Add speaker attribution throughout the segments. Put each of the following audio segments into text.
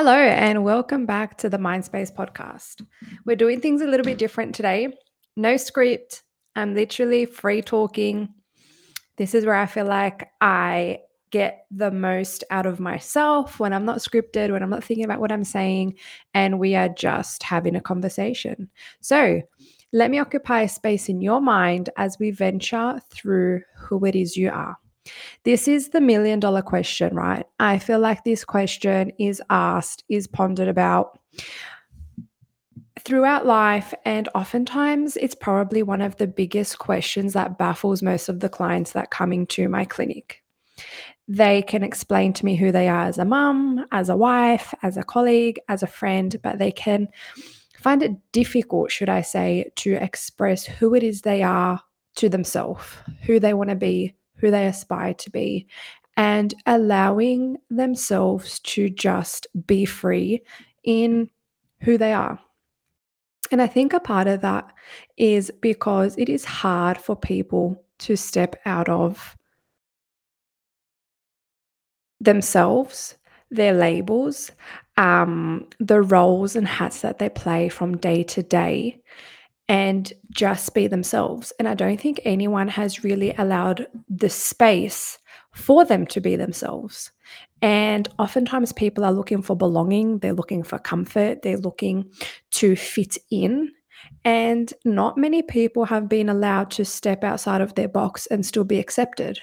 Speaker 1: Hello, and welcome back to the Mindspace podcast. We're doing things a little bit different today. No script. I'm literally free talking. This is where I feel like I get the most out of myself when I'm not scripted, when I'm not thinking about what I'm saying, and we are just having a conversation. So, let me occupy a space in your mind as we venture through who it is you are. This is the million dollar question, right? I feel like this question is asked, is pondered about throughout life. And oftentimes, it's probably one of the biggest questions that baffles most of the clients that come into my clinic. They can explain to me who they are as a mum, as a wife, as a colleague, as a friend, but they can find it difficult, should I say, to express who it is they are to themselves, who they want to be, who they aspire to be, and allowing themselves to just be free in who they are. And I think a part of that is because it is hard for people to step out of themselves, their labels, um, the roles and hats that they play from day to day, and just be themselves. And I don't think anyone has really allowed the space for them to be themselves. And oftentimes people are looking for belonging, they're looking for comfort, they're looking to fit in. And not many people have been allowed to step outside of their box and still be accepted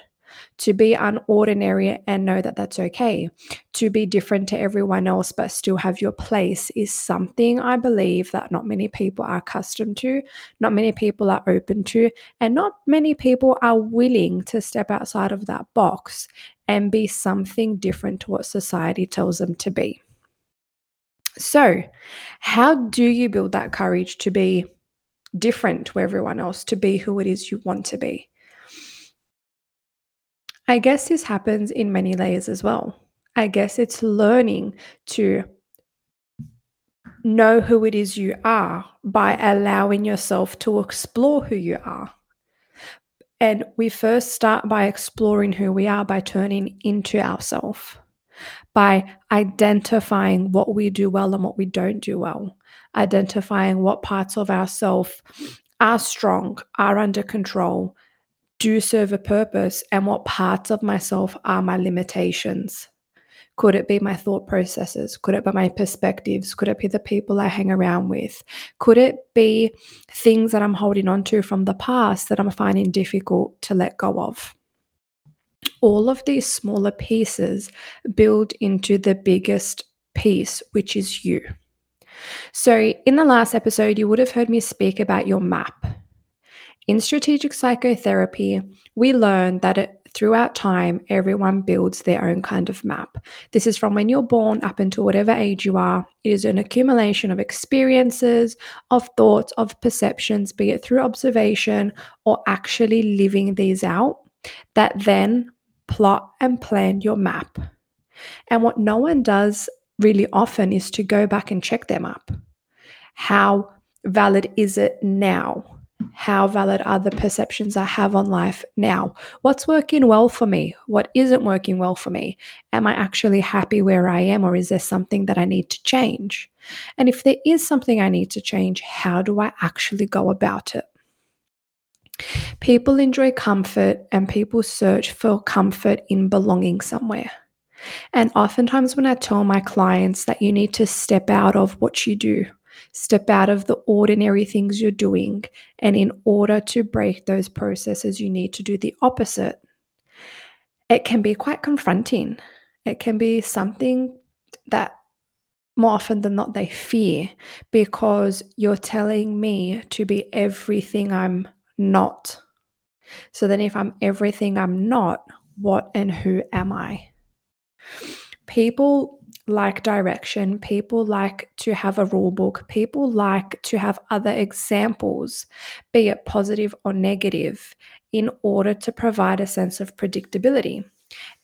Speaker 1: to be unordinary and know that that's okay. To be different to everyone else, but still have your place is something I believe that not many people are accustomed to, not many people are open to, and not many people are willing to step outside of that box and be something different to what society tells them to be. So, how do you build that courage to be different to everyone else, to be who it is you want to be? I guess this happens in many layers as well. I guess it's learning to know who it is you are by allowing yourself to explore who you are. And we first start by exploring who we are by turning into ourselves, by identifying what we do well and what we don't do well, identifying what parts of ourselves are strong, are under control, do serve a purpose and what parts of myself are my limitations. Could it be my thought processes? Could it be my perspectives? Could it be the people I hang around with? Could it be things that I'm holding on to from the past that I'm finding difficult to let go of? All of these smaller pieces build into the biggest piece, which is you. So, in the last episode, you would have heard me speak about your map in strategic psychotherapy, we learn that it, throughout time, everyone builds their own kind of map. This is from when you're born up until whatever age you are. It is an accumulation of experiences, of thoughts, of perceptions, be it through observation or actually living these out, that then plot and plan your map. And what no one does really often is to go back and check their map. How valid is it now? How valid are the perceptions I have on life now? What's working well for me? What isn't working well for me? Am I actually happy where I am, or is there something that I need to change? And if there is something I need to change, how do I actually go about it? People enjoy comfort and people search for comfort in belonging somewhere. And oftentimes, when I tell my clients that you need to step out of what you do, Step out of the ordinary things you're doing. And in order to break those processes, you need to do the opposite. It can be quite confronting. It can be something that more often than not they fear because you're telling me to be everything I'm not. So then, if I'm everything I'm not, what and who am I? People like direction, people like to have a rule book, people like to have other examples, be it positive or negative, in order to provide a sense of predictability.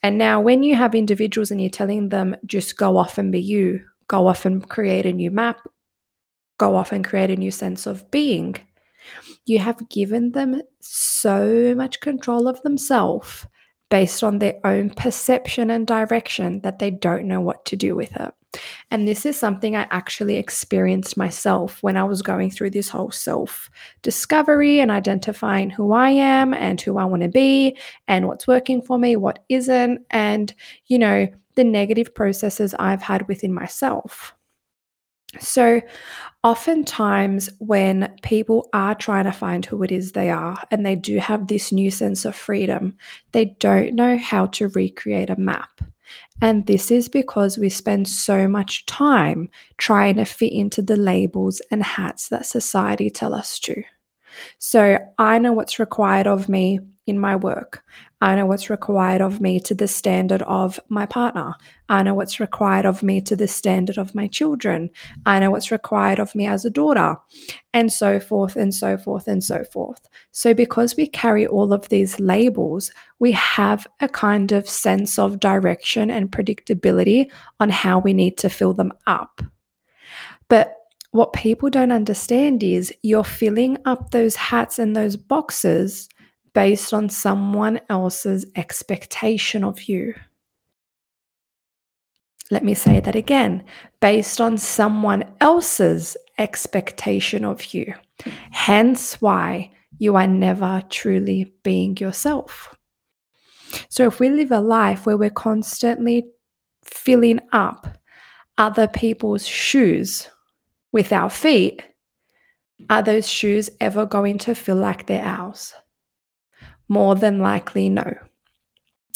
Speaker 1: And now, when you have individuals and you're telling them just go off and be you, go off and create a new map, go off and create a new sense of being, you have given them so much control of themselves based on their own perception and direction that they don't know what to do with it. And this is something I actually experienced myself when I was going through this whole self discovery and identifying who I am and who I want to be and what's working for me, what isn't, and, you know, the negative processes I've had within myself. So, oftentimes, when people are trying to find who it is they are and they do have this new sense of freedom, they don't know how to recreate a map. And this is because we spend so much time trying to fit into the labels and hats that society tell us to. So I know what's required of me in my work. I know what's required of me to the standard of my partner. I know what's required of me to the standard of my children. I know what's required of me as a daughter, and so forth, and so forth, and so forth. So, because we carry all of these labels, we have a kind of sense of direction and predictability on how we need to fill them up. But what people don't understand is you're filling up those hats and those boxes based on someone else's expectation of you. Let me say that again based on someone else's expectation of you. Hence, why you are never truly being yourself. So, if we live a life where we're constantly filling up other people's shoes with our feet, are those shoes ever going to feel like they're ours? More than likely, no.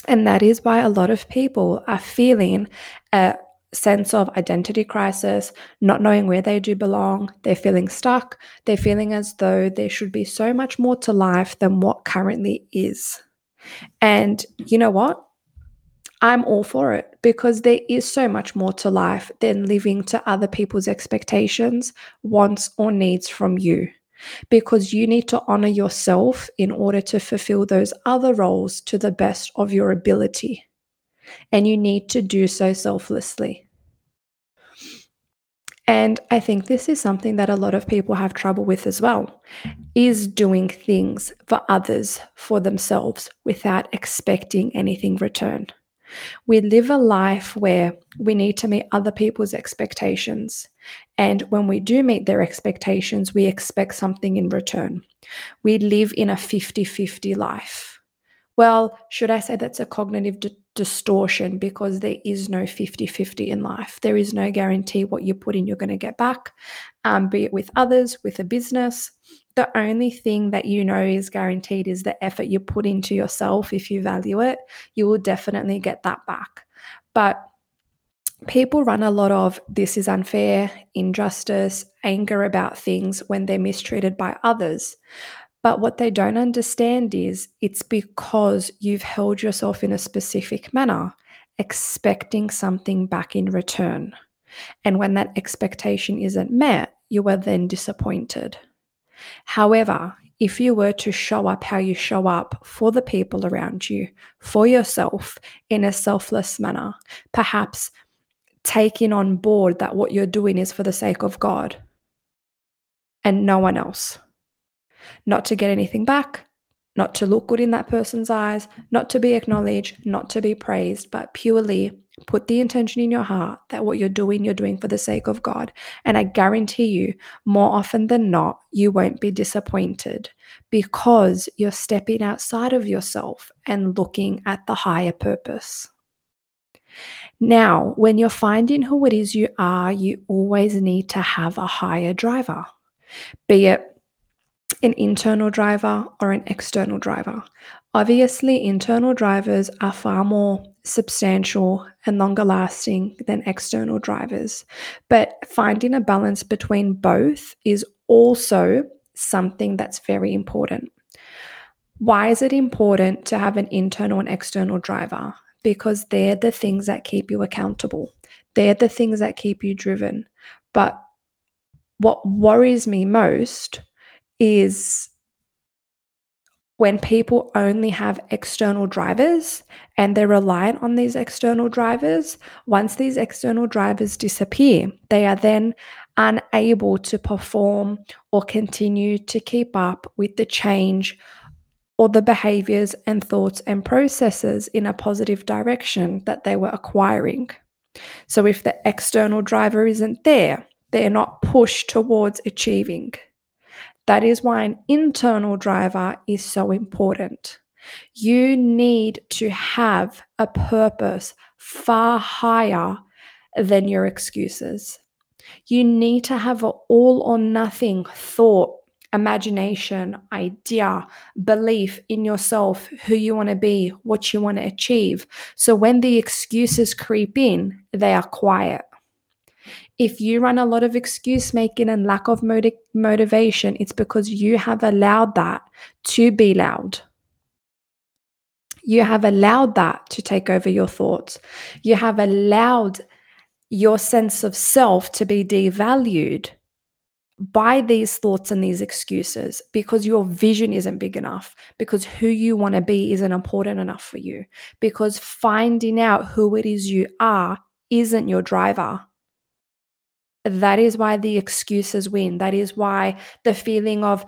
Speaker 1: And that is why a lot of people are feeling a sense of identity crisis, not knowing where they do belong. They're feeling stuck. They're feeling as though there should be so much more to life than what currently is. And you know what? I'm all for it because there is so much more to life than living to other people's expectations, wants, or needs from you because you need to honor yourself in order to fulfill those other roles to the best of your ability. And you need to do so selflessly. And I think this is something that a lot of people have trouble with as well is doing things for others for themselves without expecting anything returned. We live a life where we need to meet other people's expectations. And when we do meet their expectations, we expect something in return. We live in a 50 50 life. Well, should I say that's a cognitive d- distortion because there is no 50 50 in life? There is no guarantee what you put in, you're going to get back, um, be it with others, with a business. The only thing that you know is guaranteed is the effort you put into yourself. If you value it, you will definitely get that back. But people run a lot of this is unfair, injustice, anger about things when they're mistreated by others. But what they don't understand is it's because you've held yourself in a specific manner, expecting something back in return. And when that expectation isn't met, you are then disappointed. However, if you were to show up how you show up for the people around you, for yourself in a selfless manner, perhaps taking on board that what you're doing is for the sake of God and no one else, not to get anything back, not to look good in that person's eyes, not to be acknowledged, not to be praised, but purely put the intention in your heart that what you're doing, you're doing for the sake of God. And I guarantee you, more often than not, you won't be disappointed because you're stepping outside of yourself and looking at the higher purpose. Now, when you're finding who it is you are, you always need to have a higher driver, be it an internal driver or an external driver. Obviously, internal drivers are far more substantial and longer lasting than external drivers, but finding a balance between both is also something that's very important. Why is it important to have an internal and external driver? Because they're the things that keep you accountable, they're the things that keep you driven. But what worries me most is when people only have external drivers and they're reliant on these external drivers, once these external drivers disappear, they are then unable to perform or continue to keep up with the change or the behaviors and thoughts and processes in a positive direction that they were acquiring. So, if the external driver isn't there, they're not pushed towards achieving. That is why an internal driver is so important. You need to have a purpose far higher than your excuses. You need to have an all or nothing thought, imagination, idea, belief in yourself, who you want to be, what you want to achieve. So when the excuses creep in, they are quiet. If you run a lot of excuse making and lack of motiv- motivation, it's because you have allowed that to be loud. You have allowed that to take over your thoughts. You have allowed your sense of self to be devalued by these thoughts and these excuses because your vision isn't big enough, because who you want to be isn't important enough for you, because finding out who it is you are isn't your driver. That is why the excuses win. That is why the feeling of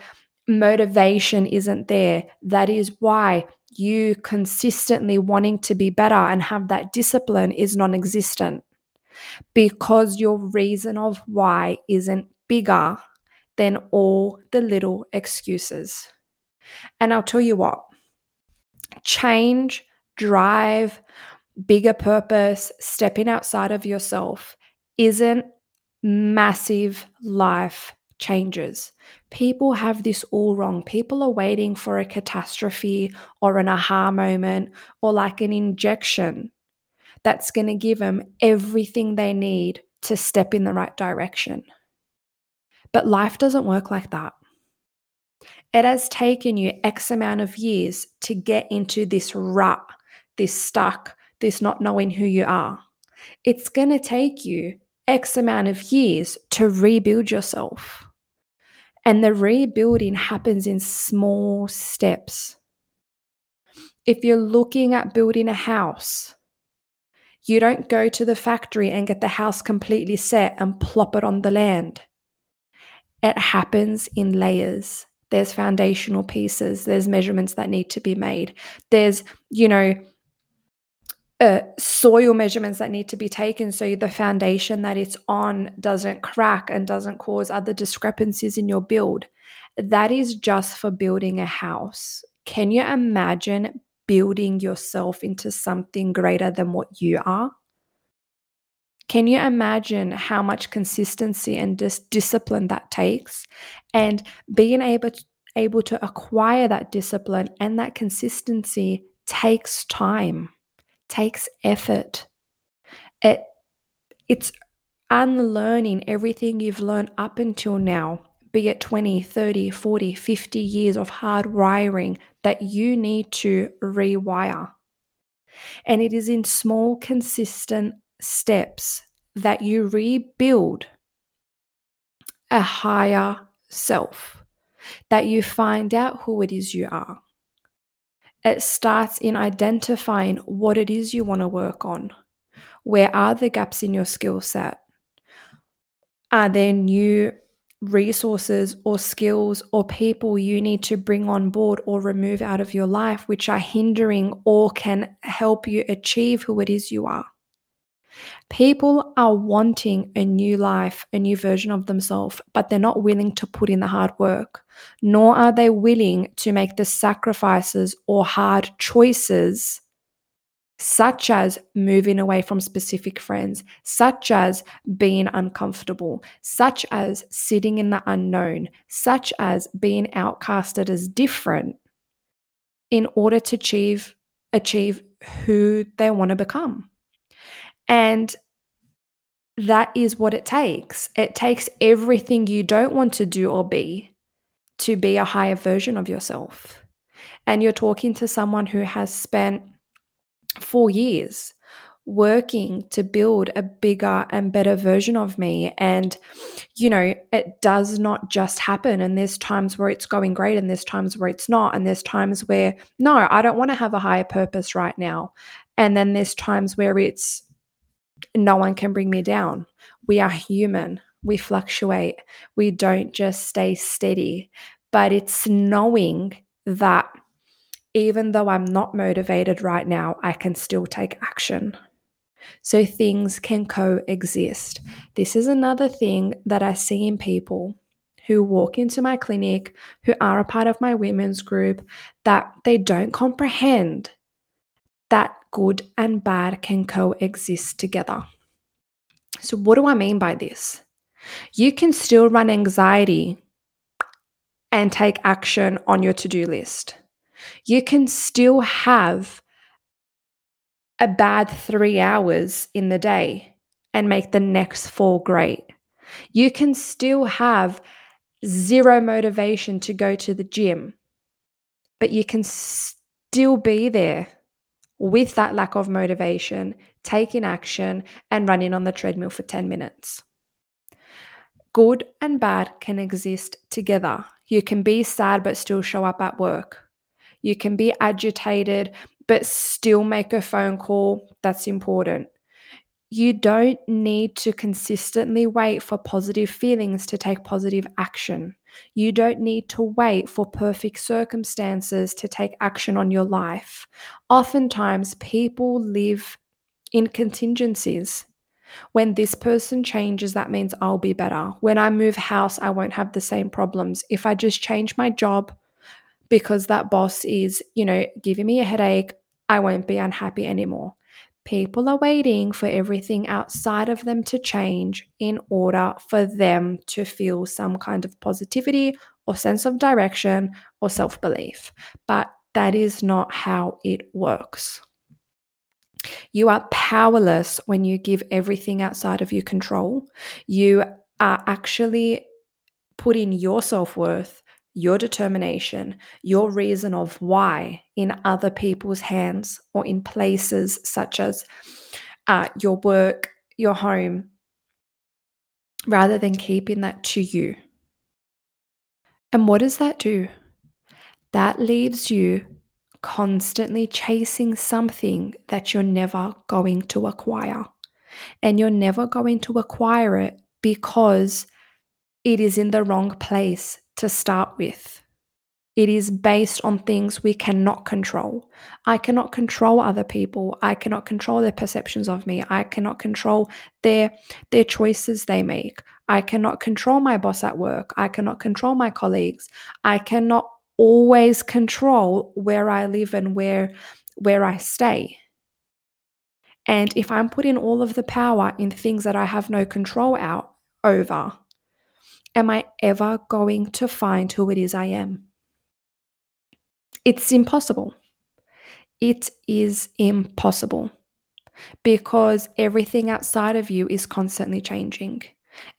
Speaker 1: motivation isn't there. That is why you consistently wanting to be better and have that discipline is non existent because your reason of why isn't bigger than all the little excuses. And I'll tell you what change, drive, bigger purpose, stepping outside of yourself isn't massive life changes. People have this all wrong. People are waiting for a catastrophe or an aha moment or like an injection that's going to give them everything they need to step in the right direction. But life doesn't work like that. It has taken you X amount of years to get into this rut, this stuck, this not knowing who you are. It's going to take you X amount of years to rebuild yourself. And the rebuilding happens in small steps. If you're looking at building a house, you don't go to the factory and get the house completely set and plop it on the land. It happens in layers. There's foundational pieces, there's measurements that need to be made. There's, you know, uh, soil measurements that need to be taken so the foundation that it's on doesn't crack and doesn't cause other discrepancies in your build. That is just for building a house. Can you imagine building yourself into something greater than what you are? Can you imagine how much consistency and dis- discipline that takes? And being able to, able to acquire that discipline and that consistency takes time, takes effort. It it's unlearning everything you've learned up until now be it 20, 30, 40, 50 years of hard wiring that you need to rewire. And it is in small, consistent steps that you rebuild a higher self, that you find out who it is you are. It starts in identifying what it is you want to work on. Where are the gaps in your skill set? Are there new resources or skills or people you need to bring on board or remove out of your life which are hindering or can help you achieve who it is you are. People are wanting a new life, a new version of themselves, but they're not willing to put in the hard work, nor are they willing to make the sacrifices or hard choices such as moving away from specific friends, such as being uncomfortable, such as sitting in the unknown, such as being outcasted as different in order to achieve achieve who they want to become. And that is what it takes. It takes everything you don't want to do or be to be a higher version of yourself. And you're talking to someone who has spent four years working to build a bigger and better version of me. And, you know, it does not just happen. And there's times where it's going great, and there's times where it's not. And there's times where, no, I don't want to have a higher purpose right now. And then there's times where it's, no one can bring me down. We are human, we fluctuate, we don't just stay steady. But it's knowing that even though I'm not motivated right now, I can still take action. So things can coexist. This is another thing that I see in people who walk into my clinic, who are a part of my women's group, that they don't comprehend that good and bad can coexist together. So, what do I mean by this? You can still run anxiety and take action on your to do list. You can still have a bad three hours in the day and make the next four great. You can still have zero motivation to go to the gym, but you can still be there with that lack of motivation, taking action, and running on the treadmill for 10 minutes. Good and bad can exist together. You can be sad but still show up at work. You can be agitated but still make a phone call. That's important. You don't need to consistently wait for positive feelings to take positive action. You don't need to wait for perfect circumstances to take action on your life. Oftentimes, people live in contingencies. When this person changes, that means I'll be better. When I move house, I won't have the same problems. If I just change my job because that boss is, you know, giving me a headache, I won't be unhappy anymore. People are waiting for everything outside of them to change in order for them to feel some kind of positivity or sense of direction or self belief. But that is not how it works. You are powerless when you give everything outside of your control. You are actually putting your self worth your determination, your reason of why in other people's hands or in places such as uh, your work, your home, rather than keeping that to you. And what does that do? That leaves you constantly chasing something that you're never going to acquire. And you're never going to acquire it because it is in the wrong place to start with. It is based on things we cannot control. I cannot control other people. I cannot control their perceptions of me. I cannot control their their choices they make. I cannot control my boss at work. I cannot control my colleagues. I cannot always control where I live and where where I stay. And if I'm putting all of the power in things that I have no control out over, am I ever going to find who it is I am? It's impossible. It is impossible because everything outside of you is constantly changing.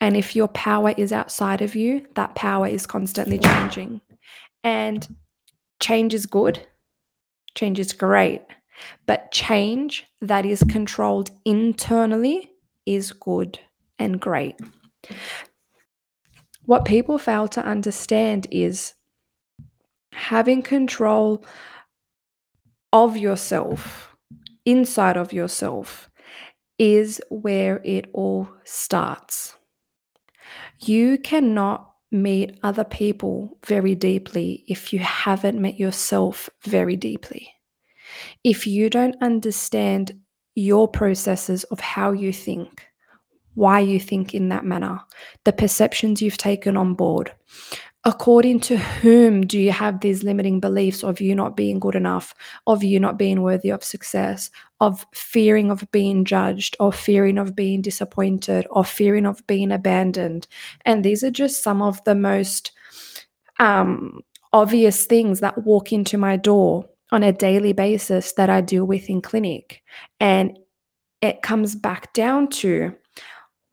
Speaker 1: And if your power is outside of you, that power is constantly changing. And change is good, change is great. But change that is controlled internally is good and great. What people fail to understand is having control of yourself, inside of yourself, is where it all starts. You cannot meet other people very deeply if you haven't met yourself very deeply. If you don't understand your processes of how you think, why you think in that manner, the perceptions you've taken on board. According to whom do you have these limiting beliefs of you not being good enough, of you not being worthy of success, of fearing of being judged, or fearing of being disappointed, or fearing of being abandoned? And these are just some of the most um, obvious things that walk into my door on a daily basis that I deal with in clinic. And it comes back down to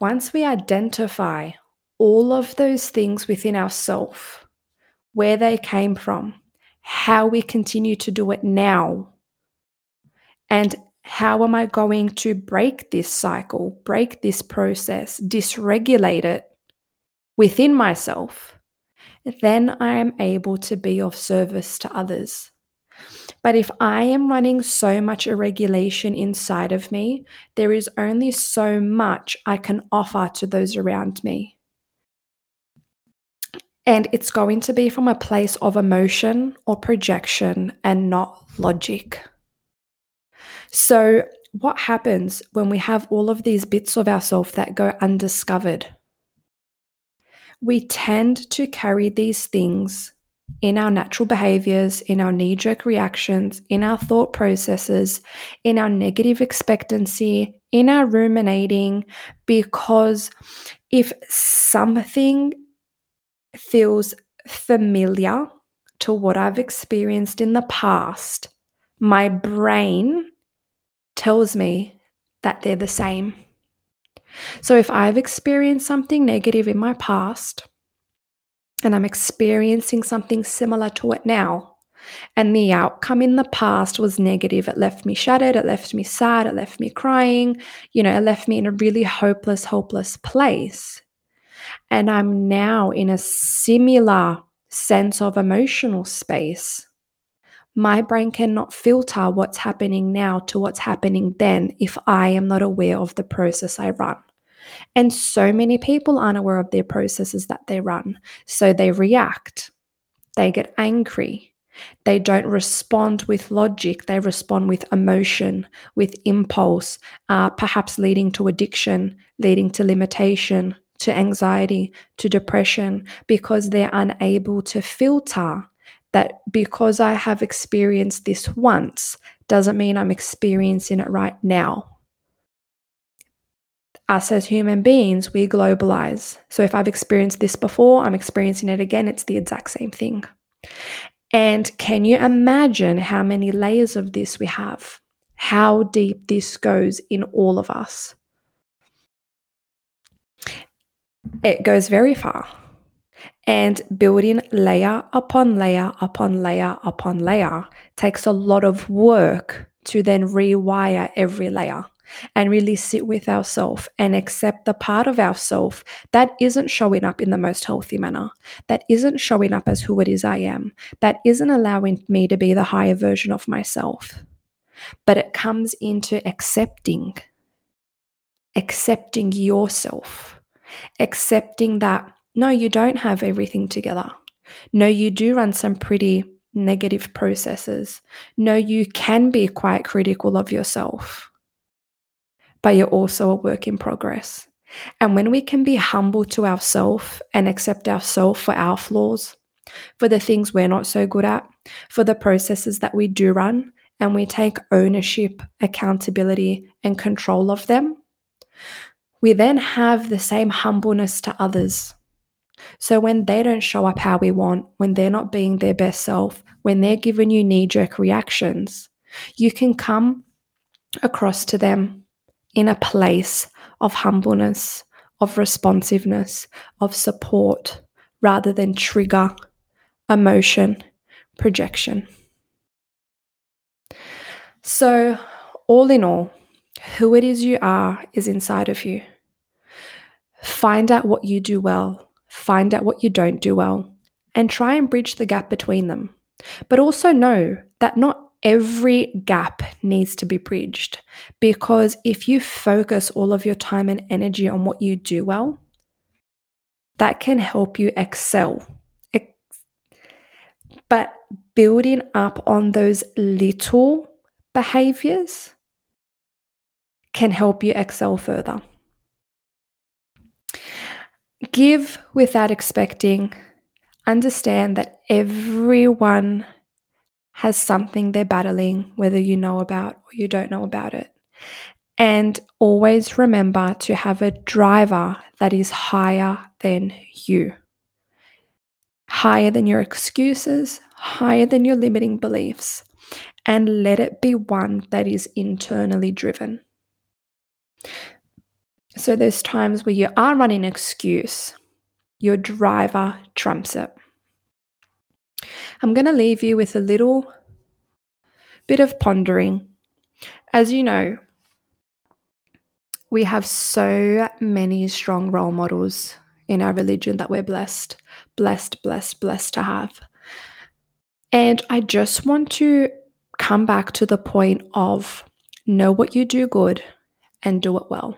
Speaker 1: once we identify all of those things within ourselves, where they came from, how we continue to do it now, and how am I going to break this cycle, break this process, dysregulate it within myself, then I am able to be of service to others. But if I am running so much irregulation inside of me, there is only so much I can offer to those around me. And it's going to be from a place of emotion or projection and not logic. So, what happens when we have all of these bits of ourselves that go undiscovered? We tend to carry these things in our natural behaviors, in our knee jerk reactions, in our thought processes, in our negative expectancy, in our ruminating, because if something feels familiar to what I've experienced in the past, my brain tells me that they're the same. So if I've experienced something negative in my past and I'm experiencing something similar to it now, and the outcome in the past was negative, it left me shattered, it left me sad, it left me crying, you know, it left me in a really hopeless, hopeless place. And I'm now in a similar sense of emotional space my brain cannot filter what's happening now to what's happening then if I am not aware of the process I run. And so many people aren't aware of their processes that they run. So they react, they get angry, they don't respond with logic, they respond with emotion, with impulse, uh, perhaps leading to addiction, leading to limitation, to anxiety, to depression, because they're unable to filter that because I have experienced this once doesn't mean I'm experiencing it right now. Us as human beings, we globalize. So if I've experienced this before, I'm experiencing it again, it's the exact same thing. And can you imagine how many layers of this we have? How deep this goes in all of us? It goes very far and building layer upon layer upon layer upon layer takes a lot of work to then rewire every layer and really sit with ourself and accept the part of ourself that isn't showing up in the most healthy manner, that isn't showing up as who it is I am, that isn't allowing me to be the higher version of myself. But it comes into accepting, accepting yourself, accepting that no, you don't have everything together. No, you do run some pretty negative processes. No, you can be quite critical of yourself, but you're also a work in progress. And when we can be humble to ourselves and accept ourselves for our flaws, for the things we're not so good at, for the processes that we do run, and we take ownership, accountability, and control of them, we then have the same humbleness to others so when they don't show up how we want, when they're not being their best self, when they're giving you knee jerk reactions, you can come across to them in a place of humbleness, of responsiveness, of support, rather than trigger, emotion, projection. So, all in all, who it is you are is inside of you. Find out what you do well find out what you don't do well, and try and bridge the gap between them. But also know that not every gap needs to be bridged because if you focus all of your time and energy on what you do well, that can help you excel. But building up on those little behaviors can help you excel further. Give without expecting. Understand that everyone has something they're battling, whether you know about or you don't know about it. And always remember to have a driver that is higher than you, higher than your excuses, higher than your limiting beliefs, and let it be one that is internally driven. So there's times where you are running an excuse, your driver trumps it. I'm going to leave you with a little bit of pondering. As you know, we have so many strong role models in our religion that we're blessed, blessed, blessed, blessed to have. And I just want to come back to the point of know what you do good and do it well.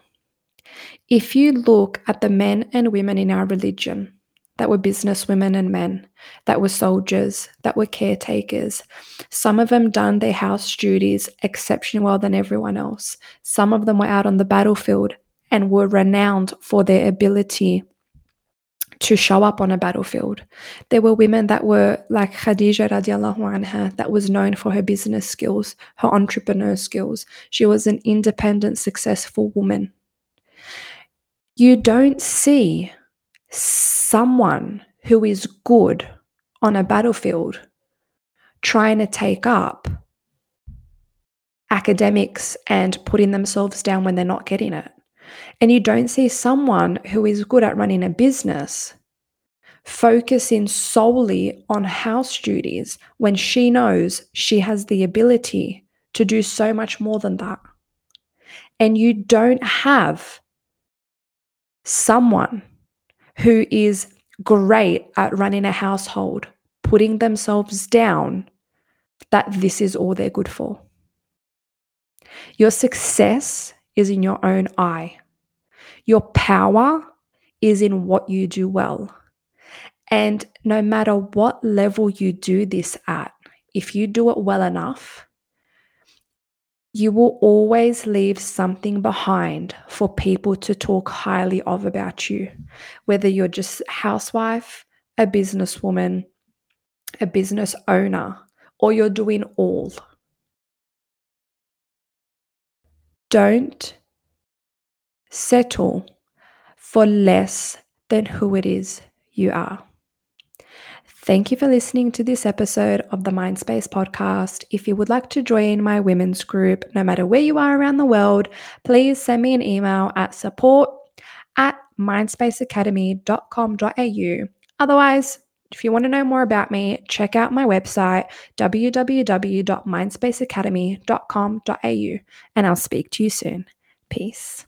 Speaker 1: If you look at the men and women in our religion, that were businesswomen and men, that were soldiers, that were caretakers. Some of them done their house duties exceptionally well than everyone else. Some of them were out on the battlefield and were renowned for their ability to show up on a battlefield. There were women that were like Khadija radiallahu anha, that was known for her business skills, her entrepreneur skills. She was an independent, successful woman. You don't see someone who is good on a battlefield trying to take up academics and putting themselves down when they're not getting it. And you don't see someone who is good at running a business focusing solely on house duties when she knows she has the ability to do so much more than that. And you don't have someone who is great at running a household putting themselves down that this is all they're good for. Your success is in your own eye. Your power is in what you do well. And no matter what level you do this at, if you do it well enough, you will always leave something behind for people to talk highly of about you, whether you're just a housewife, a businesswoman, a business owner, or you're doing all. Don't settle for less than who it is you are. Thank you for listening to this episode of the Mindspace podcast. If you would like to join my women's group, no matter where you are around the world, please send me an email at support at mindspaceacademy.com.au. Otherwise, if you want to know more about me, check out my website, www.mindspaceacademy.com.au, and I'll speak to you soon. Peace.